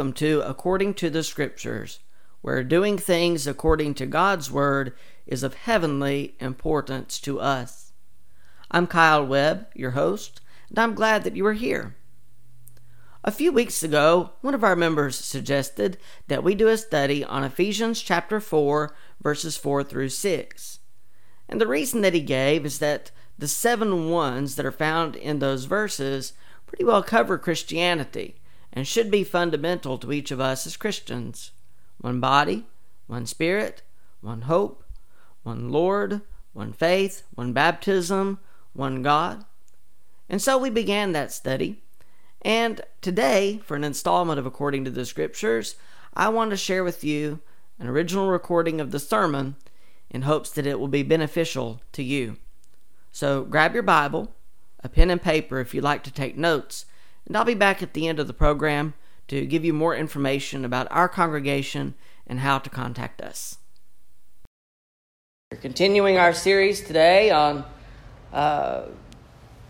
Welcome to According to the Scriptures, where doing things according to God's Word is of heavenly importance to us. I'm Kyle Webb, your host, and I'm glad that you are here. A few weeks ago, one of our members suggested that we do a study on Ephesians chapter 4, verses 4 through 6. And the reason that he gave is that the seven ones that are found in those verses pretty well cover Christianity and should be fundamental to each of us as Christians one body, one spirit, one hope, one Lord, one faith, one baptism, one God. And so we began that study. And today, for an installment of According to the Scriptures, I want to share with you an original recording of the sermon in hopes that it will be beneficial to you. So grab your Bible, a pen and paper if you'd like to take notes, and I'll be back at the end of the program to give you more information about our congregation and how to contact us. We're continuing our series today on uh,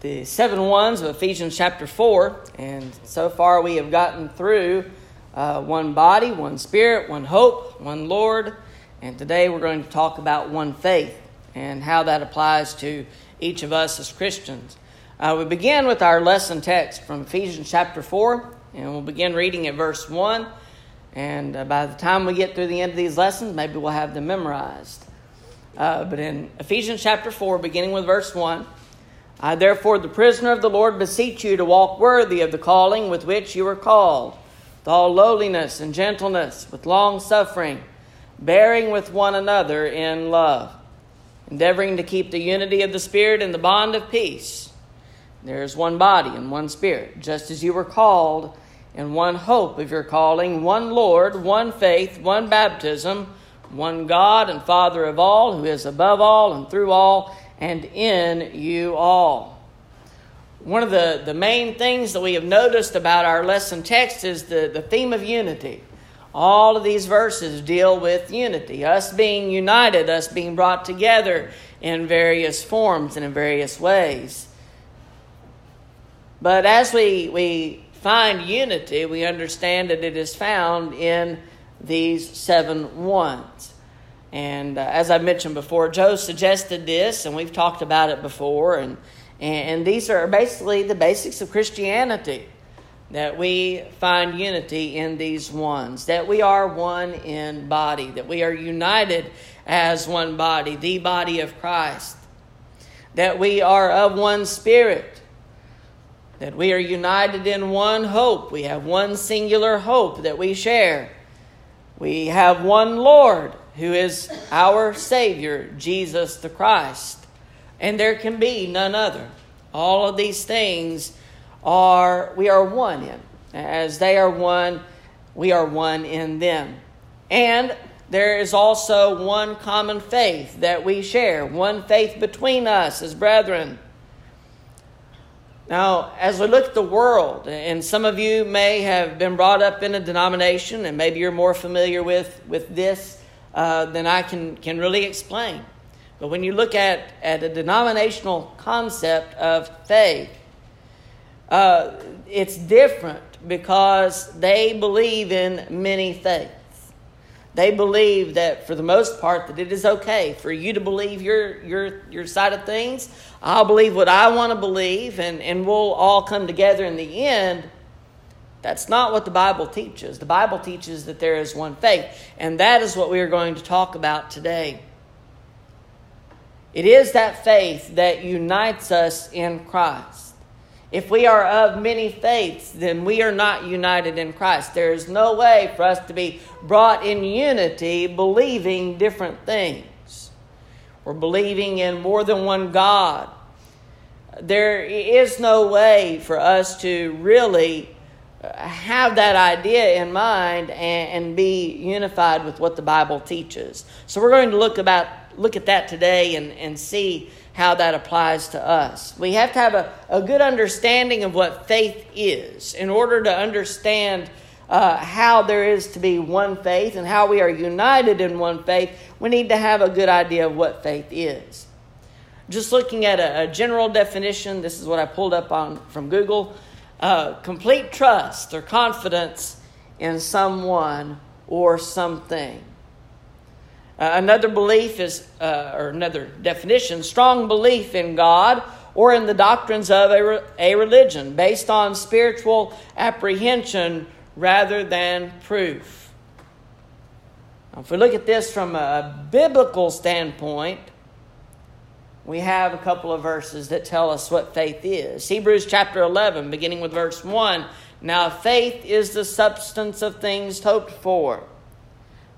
the seven ones of Ephesians chapter 4, and so far we have gotten through uh, one body, one spirit, one hope, one Lord, and today we're going to talk about one faith and how that applies to each of us as Christians. Uh, we begin with our lesson text from Ephesians chapter 4, and we'll begin reading at verse 1. And uh, by the time we get through the end of these lessons, maybe we'll have them memorized. Uh, but in Ephesians chapter 4, beginning with verse 1, I therefore, the prisoner of the Lord, beseech you to walk worthy of the calling with which you were called, with all lowliness and gentleness, with long suffering, bearing with one another in love, endeavoring to keep the unity of the Spirit in the bond of peace. There is one body and one spirit, just as you were called, and one hope of your calling, one Lord, one faith, one baptism, one God and Father of all, who is above all and through all and in you all. One of the, the main things that we have noticed about our lesson text is the, the theme of unity. All of these verses deal with unity, us being united, us being brought together in various forms and in various ways. But as we, we find unity, we understand that it is found in these seven ones. And uh, as I mentioned before, Joe suggested this, and we've talked about it before. And, and these are basically the basics of Christianity that we find unity in these ones, that we are one in body, that we are united as one body, the body of Christ, that we are of one spirit, that we are united in one hope. We have one singular hope that we share. We have one Lord who is our Savior, Jesus the Christ. And there can be none other. All of these things are, we are one in. As they are one, we are one in them. And there is also one common faith that we share, one faith between us as brethren. Now, as we look at the world, and some of you may have been brought up in a denomination, and maybe you're more familiar with, with this uh, than I can, can really explain. But when you look at, at a denominational concept of faith, uh, it's different because they believe in many faiths. They believe that for the most part that it is okay for you to believe your your your side of things. I'll believe what I want to believe and, and we'll all come together in the end. That's not what the Bible teaches. The Bible teaches that there is one faith, and that is what we are going to talk about today. It is that faith that unites us in Christ. If we are of many faiths, then we are not united in Christ. There is no way for us to be brought in unity believing different things. We're believing in more than one God. there is no way for us to really uh, have that idea in mind and, and, be unified with what the Bible teaches. So we're going to look about look at that today and, and see how that applies to us. We have to have a, a good understanding of what faith is in order to understand uh, how there is to be one faith and how we are united in one faith. We need to have a good idea of what faith is. Just looking at a, a general definition, this is what I pulled up on from Google. Uh, complete trust or confidence in someone or something. Uh, another belief is, uh, or another definition, strong belief in God or in the doctrines of a, re- a religion based on spiritual apprehension rather than proof. Now, if we look at this from a biblical standpoint, we have a couple of verses that tell us what faith is. Hebrews chapter 11, beginning with verse 1. Now, faith is the substance of things hoped for,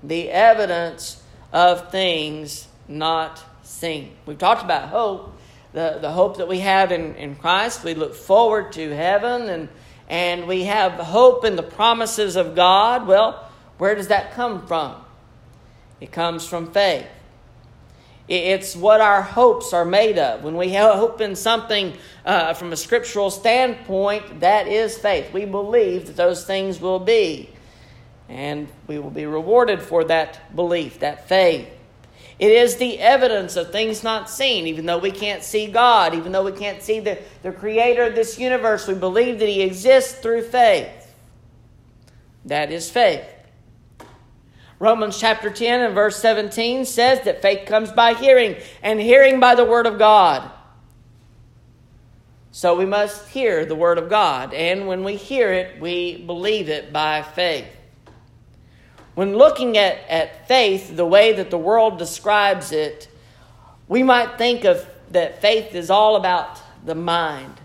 the evidence of things not seen. We've talked about hope, the, the hope that we have in, in Christ. We look forward to heaven and, and we have hope in the promises of God. Well, where does that come from? It comes from faith. It's what our hopes are made of. When we hope in something uh, from a scriptural standpoint, that is faith. We believe that those things will be and we will be rewarded for that belief, that faith. It is the evidence of things not seen, even though we can't see God, even though we can't see the, the creator of this universe, we believe that He exists through faith. That is faith. Romans chapter 10 and verse 17 says that faith comes by hearing, and hearing by the Word of God. So we must hear the Word of God, and when we hear it, we believe it by faith. When looking at, at faith, the way that the world describes it, we might think of that faith is all about the mind.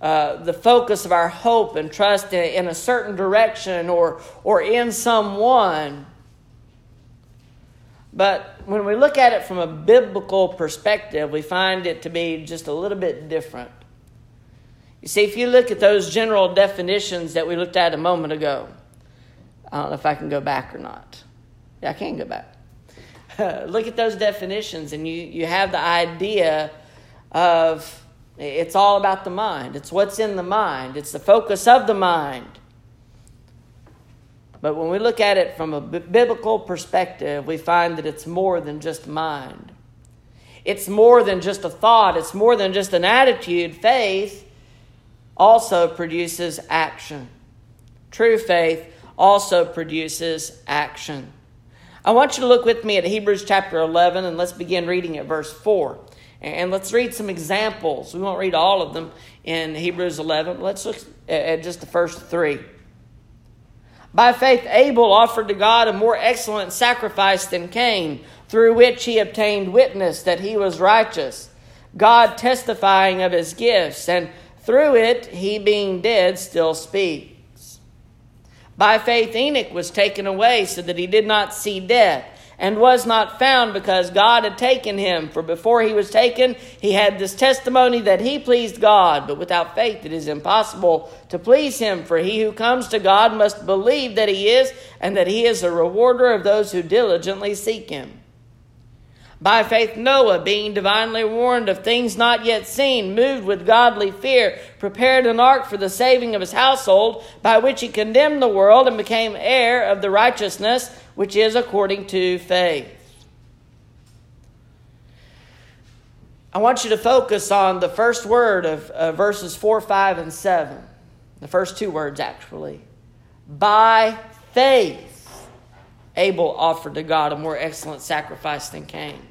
Uh, the focus of our hope and trust in, in a certain direction or, or in someone. But when we look at it from a biblical perspective, we find it to be just a little bit different. You see, if you look at those general definitions that we looked at a moment ago, I don't know if I can go back or not. Yeah, I can go back. Look at those definitions, and you, you have the idea of it's all about the mind. It's what's in the mind, it's the focus of the mind. But when we look at it from a b- biblical perspective, we find that it's more than just mind. It's more than just a thought, it's more than just an attitude. Faith also produces action. True faith also produces action. I want you to look with me at Hebrews chapter 11 and let's begin reading at verse 4. And let's read some examples. We won't read all of them in Hebrews 11. Let's look at just the first three. By faith, Abel offered to God a more excellent sacrifice than Cain, through which he obtained witness that he was righteous, God testifying of his gifts, and through it, he being dead, still speaks. By faith, Enoch was taken away so that he did not see death, and was not found because God had taken him. For before he was taken, he had this testimony that he pleased God. But without faith, it is impossible to please him. For he who comes to God must believe that he is, and that he is a rewarder of those who diligently seek him. By faith, Noah, being divinely warned of things not yet seen, moved with godly fear, prepared an ark for the saving of his household, by which he condemned the world and became heir of the righteousness which is according to faith. I want you to focus on the first word of uh, verses 4, 5, and 7. The first two words, actually. By faith, Abel offered to God a more excellent sacrifice than Cain.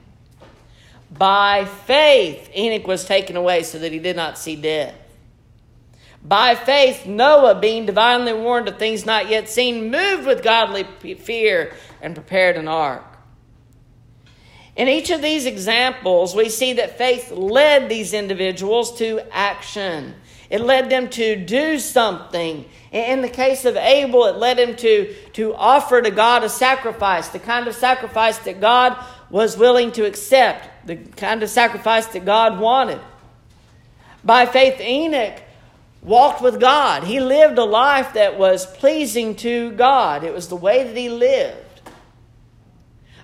By faith, Enoch was taken away so that he did not see death. By faith, Noah, being divinely warned of things not yet seen, moved with godly fear and prepared an ark. In each of these examples, we see that faith led these individuals to action. It led them to do something. In the case of Abel, it led him to, to offer to God a sacrifice, the kind of sacrifice that God was willing to accept, the kind of sacrifice that God wanted. By faith, Enoch walked with God. He lived a life that was pleasing to God, it was the way that he lived.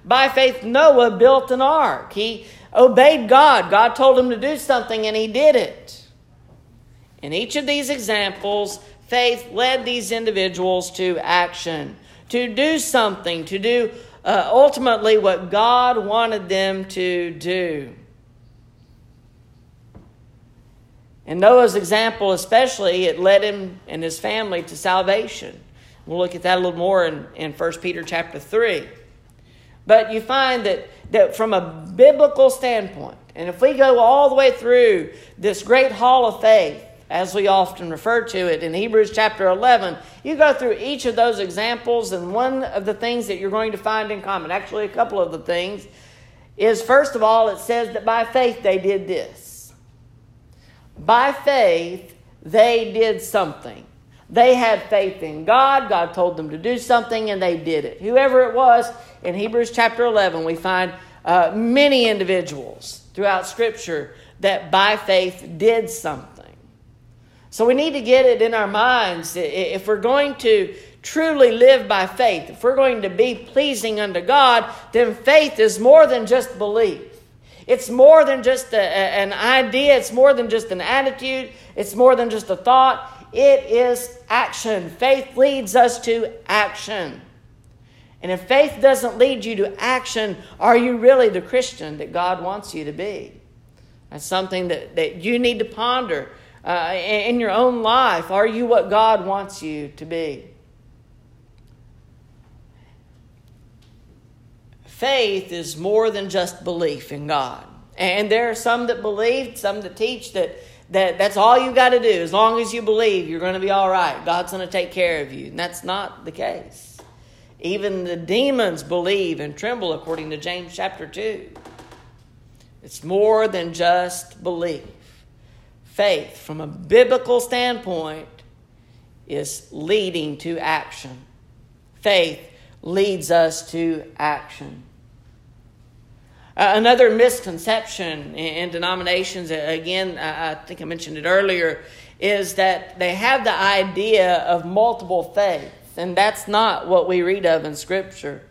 By faith, Noah built an ark. He obeyed God. God told him to do something, and he did it. In each of these examples, faith led these individuals to action, to do something, to do uh, ultimately what God wanted them to do. In Noah's example, especially, it led him and his family to salvation. We'll look at that a little more in, in 1 Peter chapter 3. But you find that, that from a biblical standpoint, and if we go all the way through this great hall of faith, as we often refer to it in Hebrews chapter 11, you go through each of those examples, and one of the things that you're going to find in common, actually, a couple of the things, is first of all, it says that by faith they did this. By faith, they did something. They had faith in God. God told them to do something, and they did it. Whoever it was, in Hebrews chapter 11, we find uh, many individuals throughout Scripture that by faith did something. So we need to get it in our minds. that If we're going to truly live by faith, if we're going to be pleasing unto God, then faith is more than just belief. It's more than just a, an idea, it's more than just an attitude, it's more than just a thought. It is action. Faith leads us to action. And if faith doesn't lead you to action, are you really the Christian that God wants you to be? That's something that, that you need to ponder uh, in your own life. Are you what God wants you to be? Faith is more than just belief in God. And there are some that believe, some that teach that that that's all you got to do. As long as you believe, you're going to be all right. God's going to take care of you. And that's not the case. Even the demons believe and tremble, according to James chapter 2. It's more than just belief. Faith, from a biblical standpoint, is leading to action. Faith leads us to action. Uh, another misconception in, denominations, again, I think I mentioned it earlier, is that they have the idea of multiple faiths, and that's not what we read of in Scripture.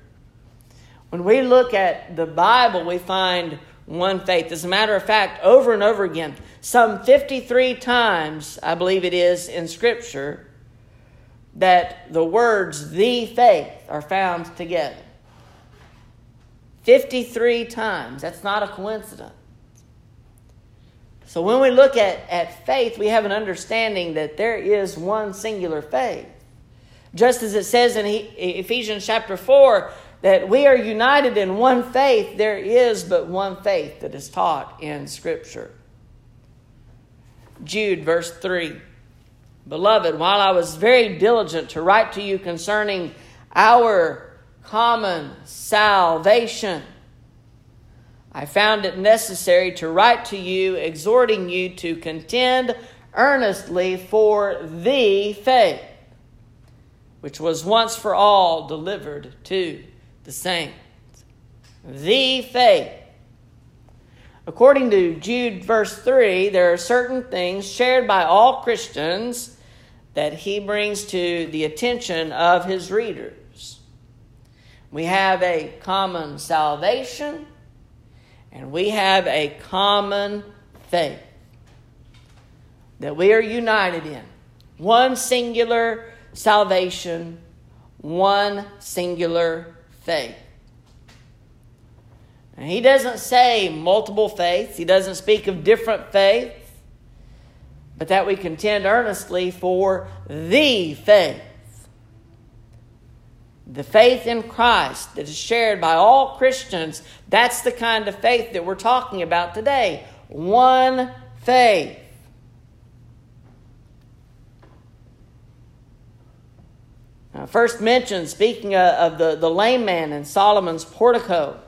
When we look at the Bible, we find one faith. As a matter of fact, over and over again, some 53 times, I believe it is, in Scripture, that the words the faith are found together. 53 times. That's not a coincidence. So when we look at, at faith, we have an understanding that there is one singular faith. Just as it says in Ephesians chapter 4 that we are united in one faith, there is but one faith that is taught in Scripture. Jude, verse 3. Beloved, while I was very diligent to write to you concerning our common salvation. I found it necessary to write to you, exhorting you to contend earnestly for the faith, which was once for all delivered to the saints. The faith. According to Jude, verse 3, there are certain things shared by all Christians that he brings to the attention of his readers. We have a common salvation and we have a common faith that we are united in. One singular salvation, one singular faith. And he doesn't say multiple faiths, he doesn't speak of different faiths, but that we contend earnestly for the faith the faith in Christ that is shared by all Christians, that's the kind of faith that we're talking about today. One faith. Now, first mentioned, speaking of the, the lame man in Solomon's portico,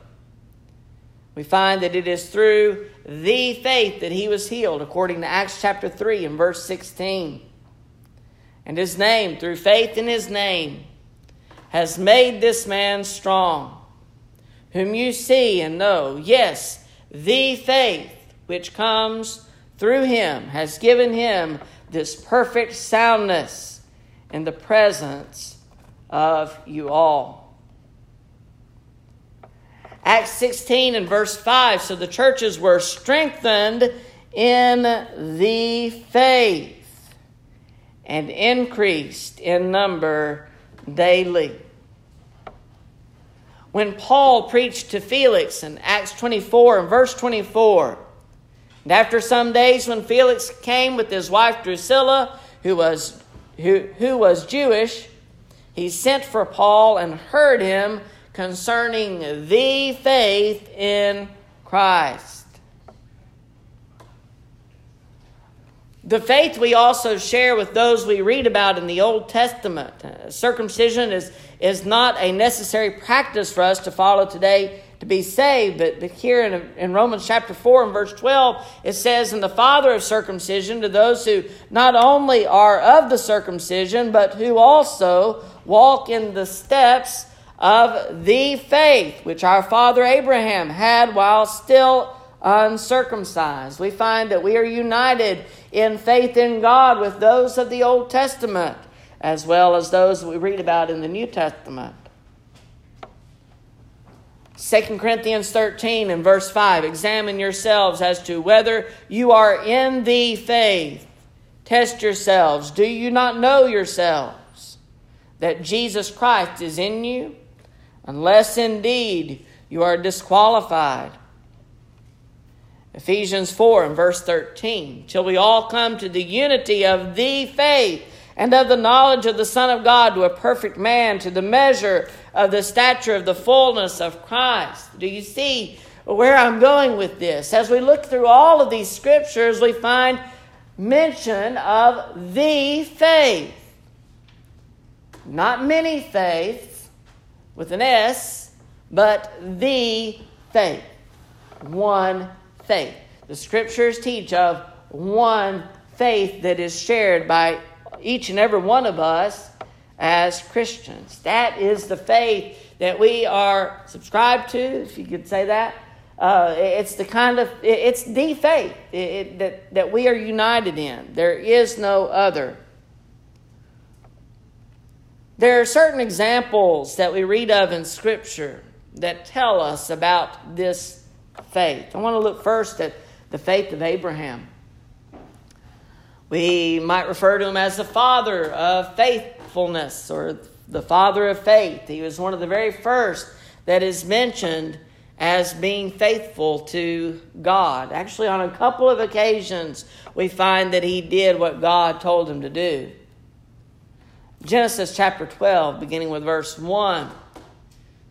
we find that it is through the faith that he was healed, according to Acts chapter 3 and verse 16. And his name, through faith in his name, has made this man strong, whom you see and know. Yes, the faith which comes through him, has given him this perfect soundness in the presence of you all. Acts 16 and verse 5 so the churches were strengthened in the faith and increased in number daily. When Paul preached to Felix in Acts 24 and verse 24, and after some days, when Felix came with his wife Drusilla, who was, who, who was Jewish, he sent for Paul and heard him concerning the faith in Christ. The faith we also share with those we read about in the Old Testament. Circumcision is, is not a necessary practice for us to follow today to be saved. But, but here in, in Romans chapter 4 and verse 12, it says, And the father of circumcision to those who not only are of the circumcision, but who also walk in the steps of the faith which our father Abraham had while still uncircumcised. We find that we are united in faith in God with those of the Old Testament as well as those we read about in the New Testament. 2 Corinthians 13 and verse 5 Examine yourselves as to whether you are in the faith. Test yourselves. Do you not know yourselves that Jesus Christ is in you? Unless indeed you are disqualified. Ephesians 4 and verse 13 Till we all come to the unity of the faith and of the knowledge of the Son of God to a perfect man, to the measure of the stature of the fullness of Christ. Do you see where I'm going with this? As we look through all of these scriptures, we find mention of the faith. Not many faiths with an S, but the faith. One faith. The scriptures teach of one faith that is shared by each and every one of us as Christians. That is the faith that we are subscribed to, if you could say that. Uh, it's the kind of it's the faith it, it, that that we are united in. There is no other. There are certain examples that we read of in Scripture that tell us about this faith. I want to look first at the faith of Abraham. We might refer to him as the father of faithfulness or the father of faith. He was one of the very first that is mentioned as being faithful to God. Actually, on a couple of occasions, we find that he did what God told him to do. Genesis chapter 12, beginning with verse 1.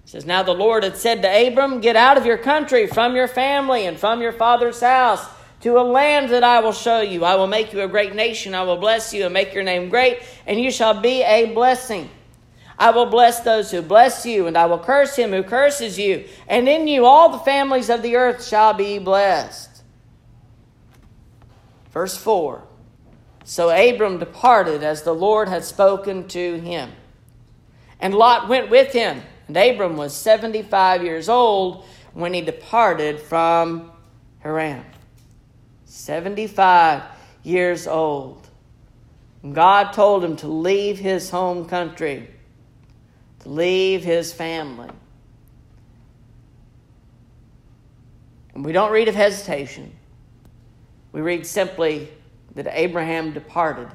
says, Now the Lord had said to Abram, Get out of your country, from your family, and from your father's house to a land that I will show you. I will make you a great nation. I will bless you and make your name great, and you shall be a blessing. I will bless those who bless you, and I will curse him who curses you. And in you all the families of the earth shall be blessed. Verse 4 So Abram departed as the Lord had spoken to him. And Lot went with him. And Abram was 75 years old when he departed from Haran. 75 years old. God told him to leave his home country, to leave his family. And we don't read of hesitation. We read simply that Abraham departed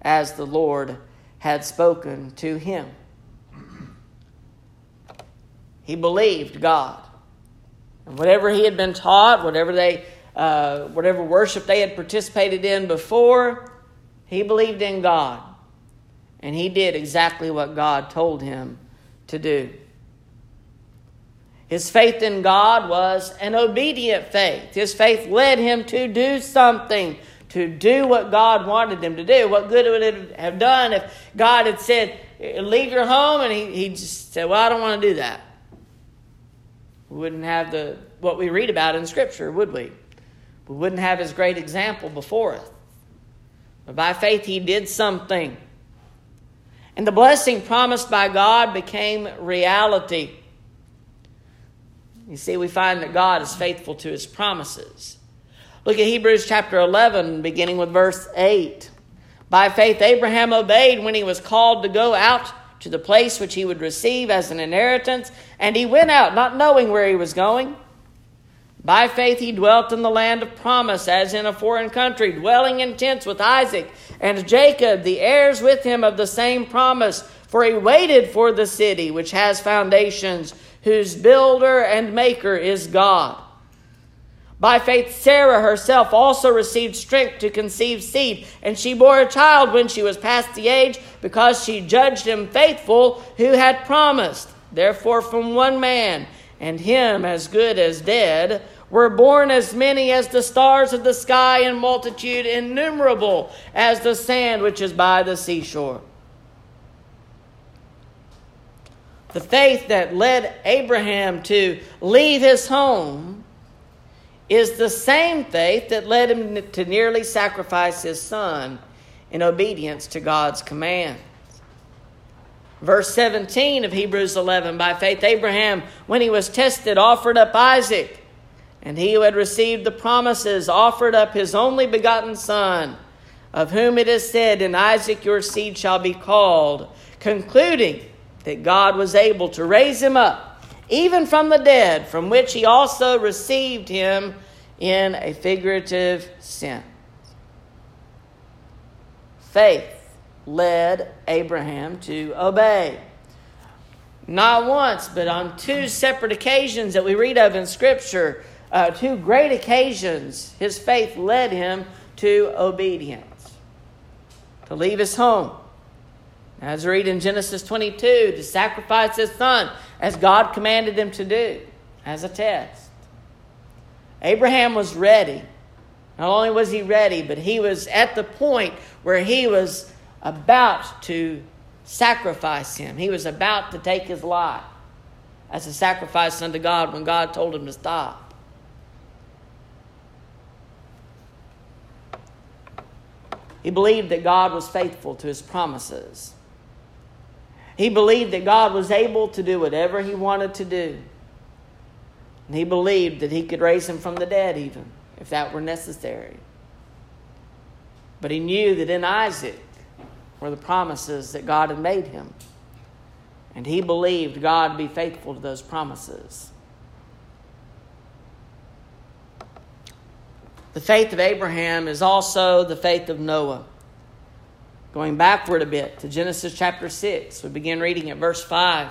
as the Lord had spoken to him. He believed God. And whatever he had been taught, whatever they uh, whatever worship they had participated in before, he believed in God. And he did exactly what God told him to do. His faith in God was an obedient faith. His faith led him to do something, to do what God wanted him to do. What good would it have done if God had said, Leave your home? And he, he just said, Well, I don't want to do that. We wouldn't have the what we read about in Scripture, would we? We wouldn't have his great example before us. But by faith, he did something. And the blessing promised by God became reality. You see, we find that God is faithful to his promises. Look at Hebrews chapter 11, beginning with verse 8. By faith, Abraham obeyed when he was called to go out to the place which he would receive as an inheritance, and he went out, not knowing where he was going. By faith, he dwelt in the land of promise, as in a foreign country, dwelling in tents with Isaac and Jacob, the heirs with him of the same promise. For he waited for the city which has foundations, whose builder and maker is God. By faith, Sarah herself also received strength to conceive seed, and she bore a child when she was past the age, because she judged him faithful who had promised. Therefore, from one man, and him as good as dead, were born as many as the stars of the sky, in multitude innumerable as the sand which is by the seashore. The faith that led Abraham to leave his home is the same faith that led him to nearly sacrifice his son in obedience to God's command. Verse 17 of Hebrews 11 By faith, Abraham, when he was tested, offered up Isaac, and he who had received the promises offered up his only begotten son, of whom it is said, In Isaac your seed shall be called, concluding that God was able to raise him up even from the dead, from which he also received him in a figurative sense. Faith led Abraham to obey. Not once, but on two separate occasions that we read of in Scripture, uh, two great occasions, his faith led him to obedience, to leave his home. As we read in Genesis 22, to sacrifice his son as God commanded him to do as a test. Abraham was ready. Not only was he ready, but he was at the point where he was about to sacrifice him. He was about to take his life as a sacrifice unto God when God told him to stop. He believed that God was faithful to his promises. He believed that God was able to do whatever he wanted to do. And he believed that he could raise him from the dead, even if that were necessary. But he knew that in Isaac were the promises that God had made him. And he believed God to be faithful to those promises. The faith of Abraham is also the faith of Noah. Going backward a bit to Genesis chapter 6, we begin reading at verse 5.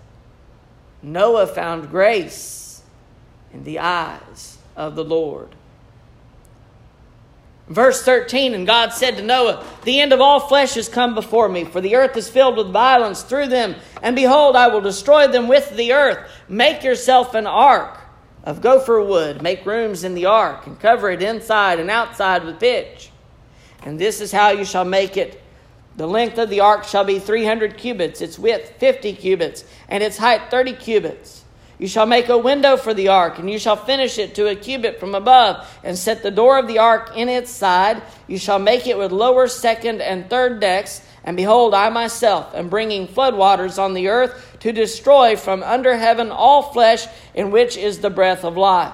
Noah found grace in the eyes of the Lord. Verse 13, and God said to Noah, The end of all flesh has come before me, for the earth is filled with violence through them. And behold, I will destroy them with the earth. Make yourself an ark of gopher wood. Make rooms in the ark, and cover it inside and outside with pitch. And this is how you shall make it the length of the ark shall be 300 cubits, its width 50 cubits, and its height 30 cubits. You shall make a window for the ark, and you shall finish it to a cubit from above, and set the door of the ark in its side. You shall make it with lower, second, and third decks. And behold, I myself am bringing floodwaters on the earth to destroy from under heaven all flesh in which is the breath of life.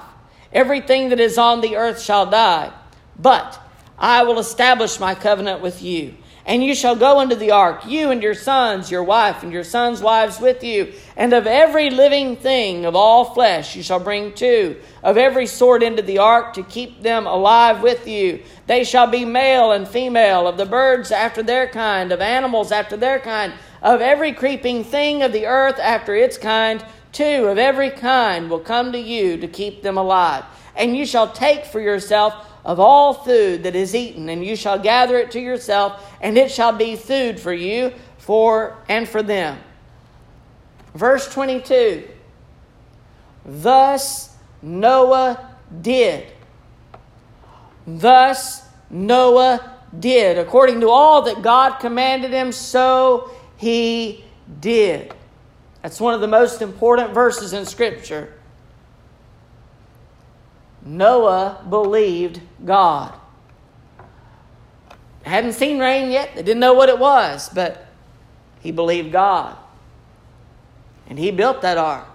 Everything that is on the earth shall die. But I will establish my covenant with you and you shall go into the ark, you and your sons, your wife, and your sons' wives with you. And of every living thing of all flesh you shall bring two of every sort into the ark to keep them alive with you. They shall be male and female, of the birds after their kind, of animals after their kind, of every creeping thing of the earth after its kind. Two of every kind will come to you to keep them alive. And you shall take for yourself of all food that is eaten, and you shall gather it to yourself, and it shall be food for you for and for them. Verse 22 Thus Noah did. Thus Noah did. According to all that God commanded him, so he did. That's one of the most important verses in Scripture. Noah believed God. Hadn't seen rain yet, they didn't know what it was, but he believed God. And he built that ark.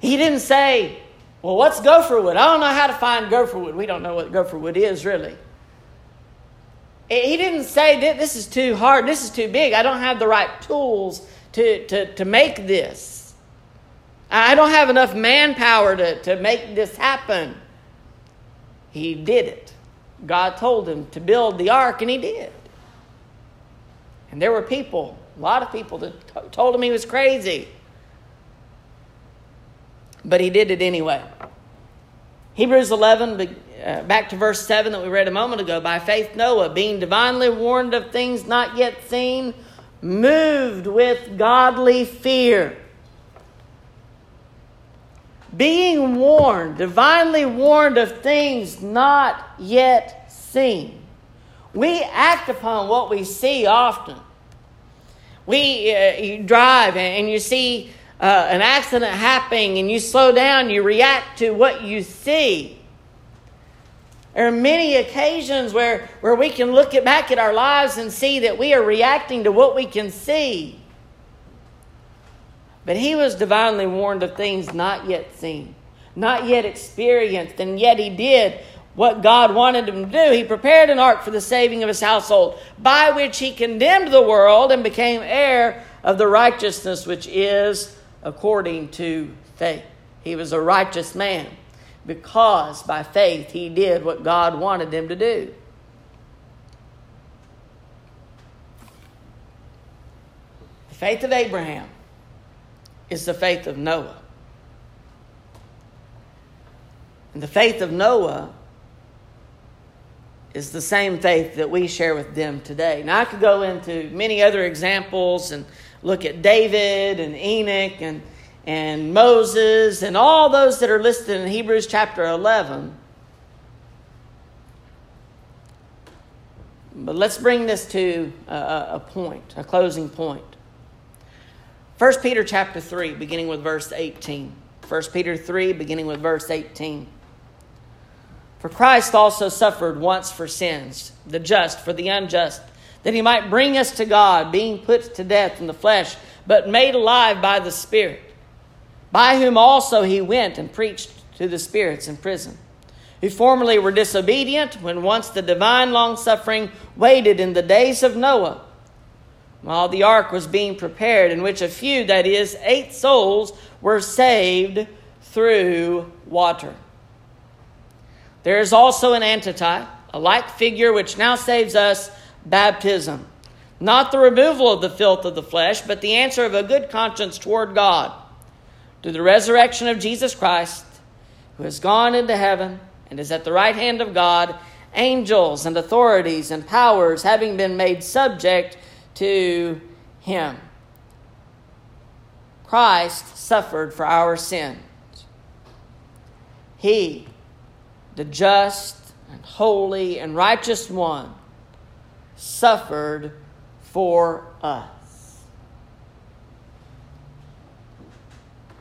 He didn't say, Well, what's gopher wood? I don't know how to find gopher wood. We don't know what gopher wood is, really. He didn't say, This is too hard, this is too big. I don't have the right tools to, to, to make this. I don't have enough manpower to, to make this happen. He did it. God told him to build the ark, and he did. And there were people, a lot of people, that told him he was crazy. But he did it anyway. Hebrews 11, uh, back to verse 7 that we read a moment ago. By faith, Noah, being divinely warned of things not yet seen, moved with godly fear. Being warned, divinely warned of things not yet seen. We act upon what we see often. We uh, drive and you see uh, an accident happening and you slow down, you react to what you see. There are many occasions where, where we can look at, back at our lives and see that we are reacting to what we can see. But he was divinely warned of things not yet seen, not yet experienced, and yet he did what God wanted him to do. He prepared an ark for the saving of his household, by which he condemned the world and became heir of the righteousness which is according to faith. He was a righteous man because by faith he did what God wanted him to do. Faith of Abraham is the faith of Noah. And the faith of Noah is the same faith that we share with them today. Now, I could go into many other examples and look at David and Enoch and and Moses and all those that are listed in Hebrews chapter 11. But let's bring this to a, a point, a closing point. 1 Peter chapter 3, beginning with verse 18. 1 Peter 3, beginning with verse 18. For Christ also suffered once for sins, the just for the unjust, that he might bring us to God, being put to death in the flesh, but made alive by the Spirit by whom also he went and preached to the spirits in prison, who formerly were disobedient when once the divine longsuffering waited in the days of Noah, while the ark was being prepared, in which a few, that is, eight souls, were saved through water. There is also an antitype, a like figure which now saves us baptism. Not the removal of the filth of the flesh, but the answer of a good conscience toward God to the resurrection of Jesus Christ, who has gone into heaven and is at the right hand of God, angels and authorities and powers having been made subject to him. Christ suffered for our sins. He, the just and holy and righteous one, suffered for us.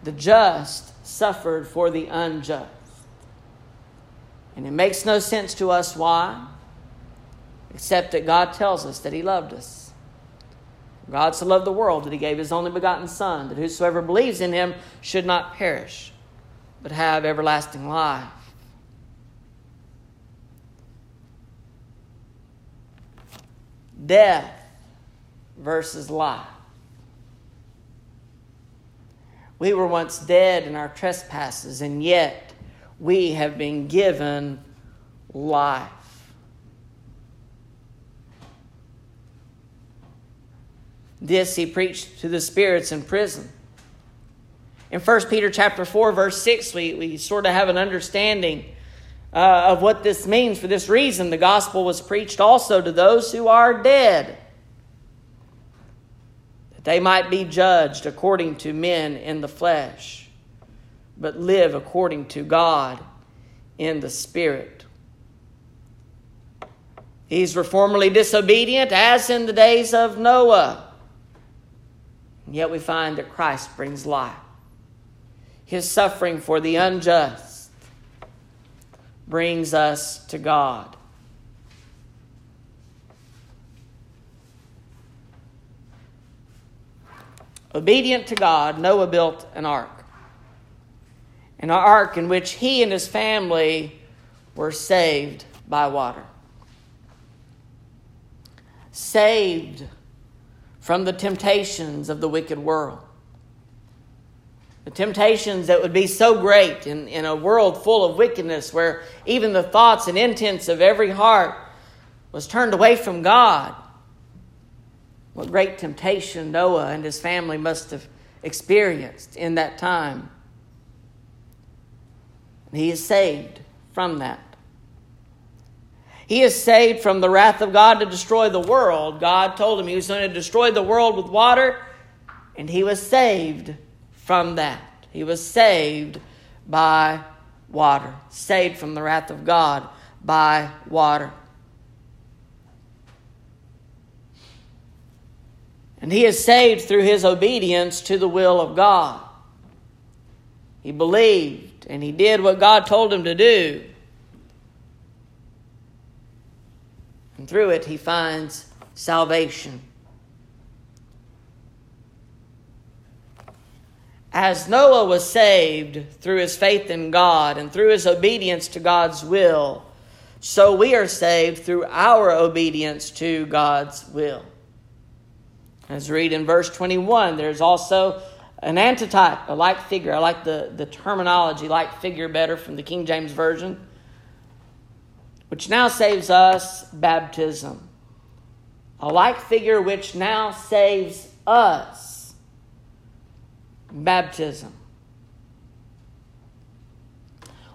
the just suffered for the unjust. And it makes no sense to us why, except that God tells us that He loved us. God so loved the world that He gave His only begotten Son, that whosoever believes in Him should not perish, but have everlasting life. Death versus life. We were once dead in our trespasses, and yet we have been given life. This he preached to the spirits in prison. In 1 Peter chapter 4, verse 6, we, we sort of have an understanding uh, of what this means. For this reason, the gospel was preached also to those who are dead that they might be judged according to men in the flesh, but live according to God in the Spirit. These were formerly disobedient, as in the days of Noah. And yet we find that Christ brings life. His suffering for the unjust brings us to God. Obedient to God, Noah built an ark. An ark in which he and his family were saved by water. Saved from the temptations of the wicked world. The temptations that would be so great in, in a world full of wickedness where even the thoughts and intents of every heart was turned away from God. What great temptation Noah and his family must have experienced in that time. he is saved from that. He is saved from the wrath of God to destroy the world. God told him he was going to destroy the world with water, and he was saved from that. He was saved by water, saved from the wrath of God by water. And he is saved through his obedience to the will of God. He believed and he did what God told him to do. And through it, he finds salvation. As Noah was saved through his faith in God and through his obedience to God's will, so we are saved through our obedience to God's will. As we read in verse 21, there's also an antitype, a like figure. I like the, the terminology, like figure, better from the King James Version, which now saves us baptism. A like figure which now saves us baptism.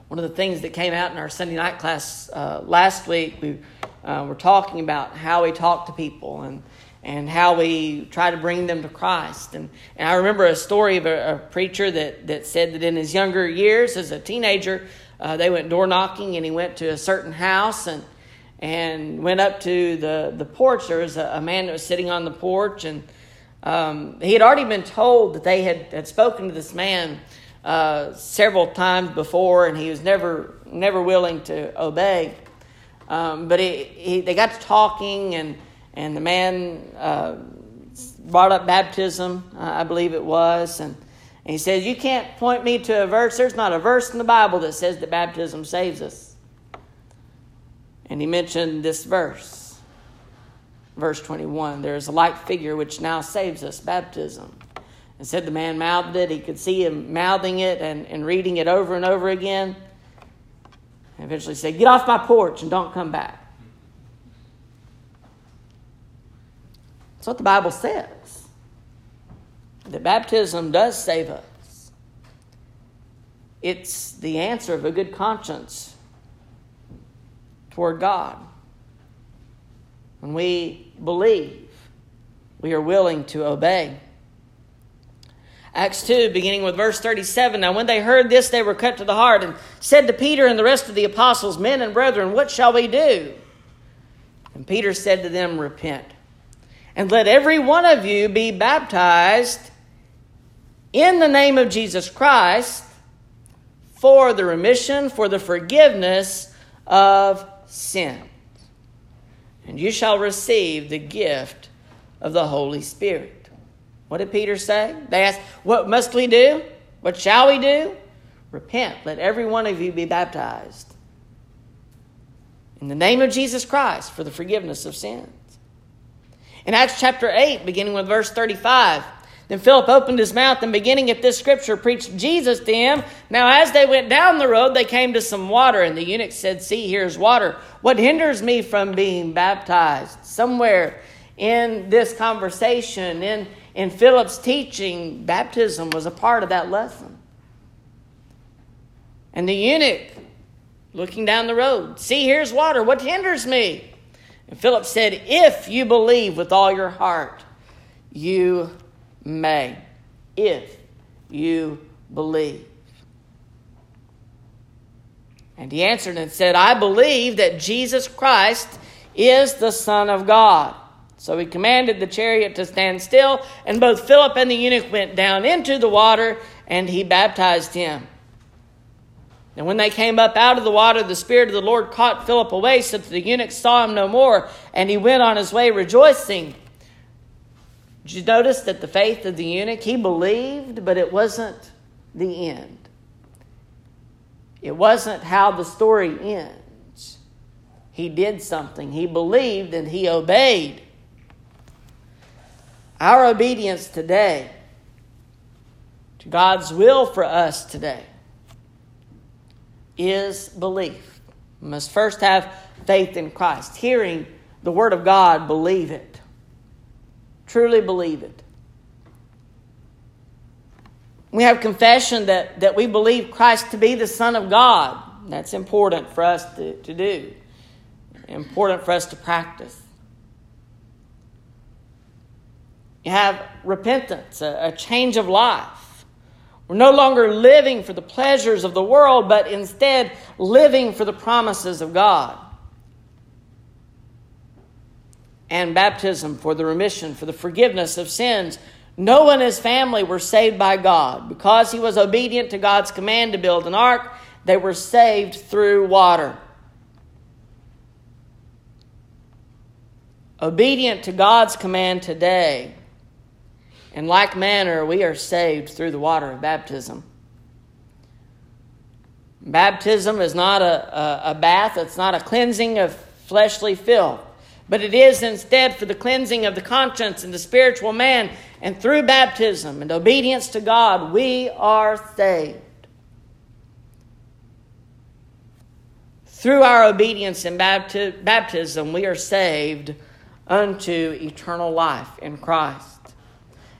One of the things that came out in our Sunday night class uh, last week, we uh, were talking about how we talk to people and and how we try to bring them to Christ. And, and I remember a story of a, a preacher that, that said that in his younger years, as a teenager, uh, they went door knocking and he went to a certain house and, and went up to the, the porch. There was a, a man that was sitting on the porch, and um, he had already been told that they had, had spoken to this man uh, several times before, and he was never, never willing to obey. Um, but he, he, they got to talking, and and the man uh, brought up baptism, uh, I believe it was, and, and he says, You can't point me to a verse. There's not a verse in the Bible that says that baptism saves us. And he mentioned this verse, verse 21. There is a like figure which now saves us, baptism. And said the man mouthed it. He could see him mouthing it and, and reading it over and over again. And eventually said, Get off my porch and don't come back. That's what the Bible says. That baptism does save us. It's the answer of a good conscience toward God. When we believe, we are willing to obey. Acts 2, beginning with verse 37. Now, when they heard this, they were cut to the heart and said to Peter and the rest of the apostles, Men and brethren, what shall we do? And Peter said to them, Repent and let every one of you be baptized in the name of Jesus Christ for the remission, for the forgiveness of sins. And you shall receive the gift of the Holy Spirit. What did Peter say? They asked, What must we do? What shall we do? Repent. Let every one of you be baptized in the name of Jesus Christ for the forgiveness of sins. In Acts chapter 8, beginning with verse 35, then Philip opened his mouth and beginning at this scripture preached Jesus to him. Now, as they went down the road, they came to some water, and the eunuch said, See, here's water. What hinders me from being baptized? Somewhere in this conversation, in, in Philip's teaching, baptism was a part of that lesson. And the eunuch, looking down the road, See, here's water. What hinders me? And Philip said, If you believe with all your heart, you may. If you believe. And he answered and said, I believe that Jesus Christ is the Son of God. So he commanded the chariot to stand still, and both Philip and the eunuch went down into the water, and he baptized him. And when they came up out of the water, the Spirit of the Lord caught Philip away, so that the eunuch saw him no more, and he went on his way rejoicing. Did you notice that the faith of the eunuch, he believed, but it wasn't the end. It wasn't how the story ends. He did something, he believed, and he obeyed. Our obedience today to God's will for us today is belief. We must first have faith in Christ, hearing the Word of God, believe it. Truly believe it. We have confession that, that we believe Christ to be the Son of God. That's important for us to, to do, important for us to practice. You have repentance, a, a change of life. We're no longer living for the pleasures of the world, but instead living for the promises of God. And baptism for the remission, for the forgiveness of sins. Noah and his family were saved by God. Because he was obedient to God's command to build an ark, they were saved through water. Obedient to God's command today in like manner, we are saved through the water of baptism. Baptism is not a, a, a, bath, it's not a cleansing of fleshly filth, but it is instead for the cleansing of the conscience and the spiritual man. And through baptism and obedience to God, we are saved. Through our obedience in bapti- baptism, we are saved unto eternal life in Christ.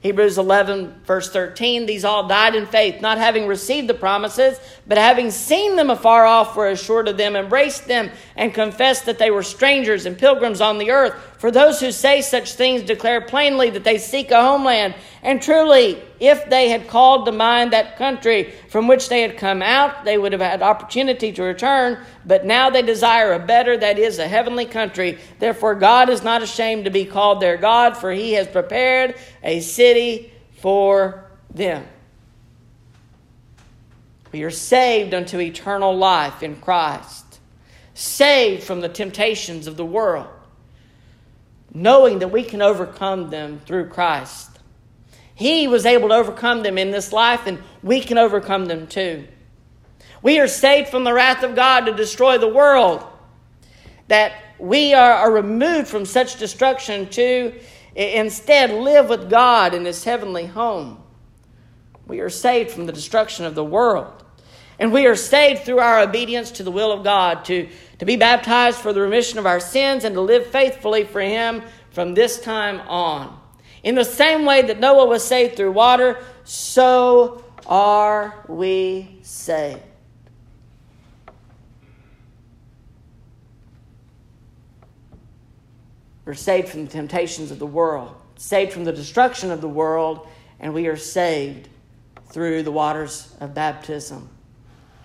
Hebrews 11, verse 13, these all died in faith, not having received the promises, but having seen them afar off, were assured of them, embraced them, and confessed that they were strangers and pilgrims on the earth. For those who say such things declare plainly that they seek a homeland. And truly, if they had called to mind that country from which they had come out, they would have had opportunity to return. But now they desire a better, that is, a heavenly country. Therefore, God is not ashamed to be called their God, for he has prepared a city for them. We are saved unto eternal life in Christ, saved from the temptations of the world knowing that we can overcome them through Christ. He was able to overcome them in this life, and we can overcome them too. We are saved from the wrath of God to destroy the world. That we are, are removed from such destruction to instead live with God in His heavenly home. We are saved from the destruction of the world. And we are saved through our obedience to the will of God to, to be baptized for the remission of our sins and to live faithfully for Him from this time on. In the same way that Noah was saved through water, so are we saved. We're saved from the temptations of the world, saved from the destruction of the world, and we are saved through the waters of baptism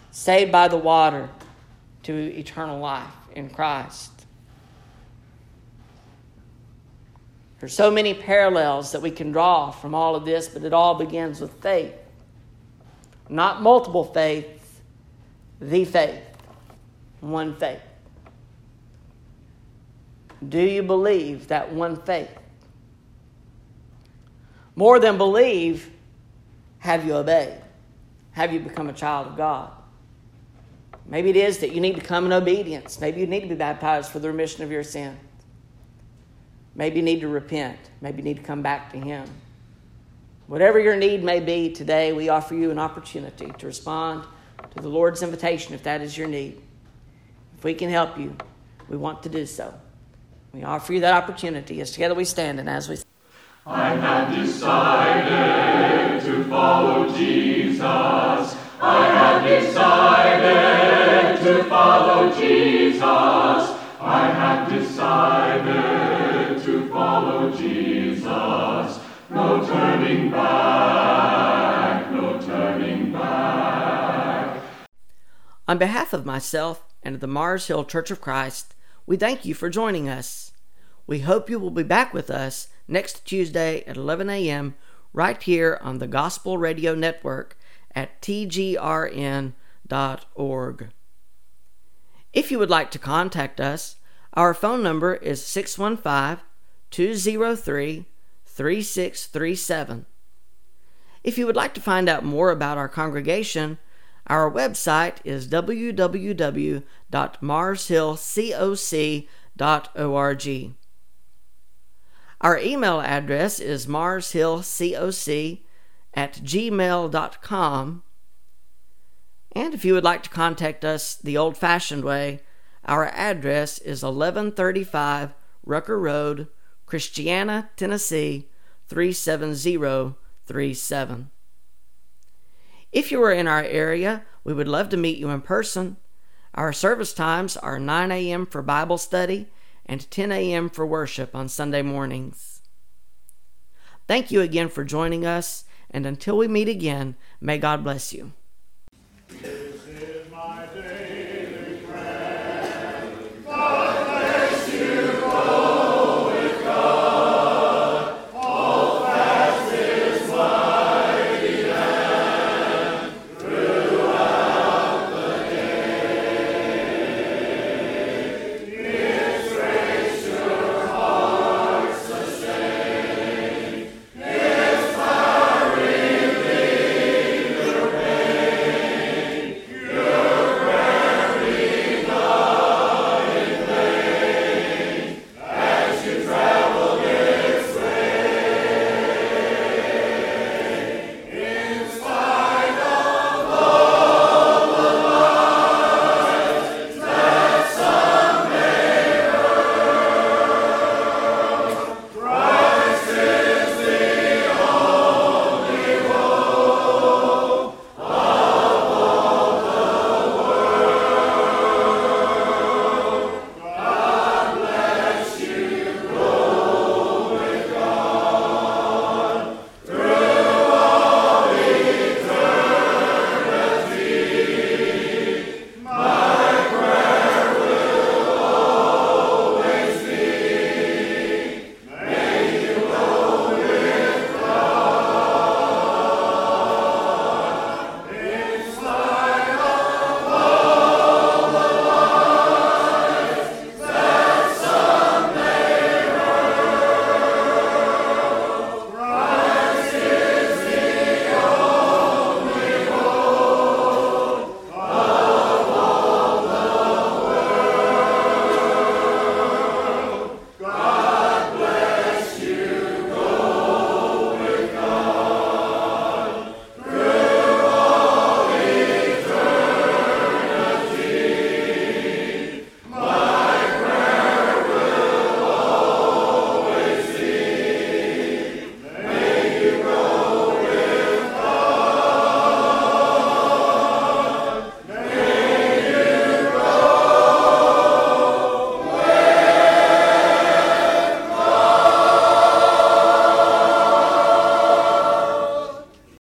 saved by the water to eternal life in Christ. There's so many parallels that we can draw from all of this, but it all begins with faith. Not multiple faiths, the faith, one faith. Do you believe that one faith? More than believe, have you obeyed? Have you become a child of God? Maybe it is that you need to come in obedience. Maybe you need to be baptized for the remission of your sins. Maybe you need to repent. Maybe you need to come back to Him. Whatever your need may be today, we offer you an opportunity to respond to the Lord's invitation if that is your need. If we can help you, we want to do so. We offer you that opportunity as together we stand and as we. I have decided to follow Jesus. I have decided to follow Jesus. I have decided No turning back, no turning back. On behalf of myself and the Mars Hill Church of Christ, We thank you for joining us. We hope you will be back with us next Tuesday at 11 a.m. right here on the Gospel Radio Network at tgrn.org. If you would like to contact us, our phone number is 615 203 3637. If you would like to find out more about our congregation, our website is www.marshillcoc.org. Our email address is marshillcoc at gmail.com. And if you would like to contact us the old fashioned way, our address is 1135 Rucker Road, Christiana, Tennessee 37037. If you are in our area, we would love to meet you in person. Our service times are 9 a.m. for Bible study and 10 a.m. for worship on Sunday mornings. Thank you again for joining us, and until we meet again, may God bless you.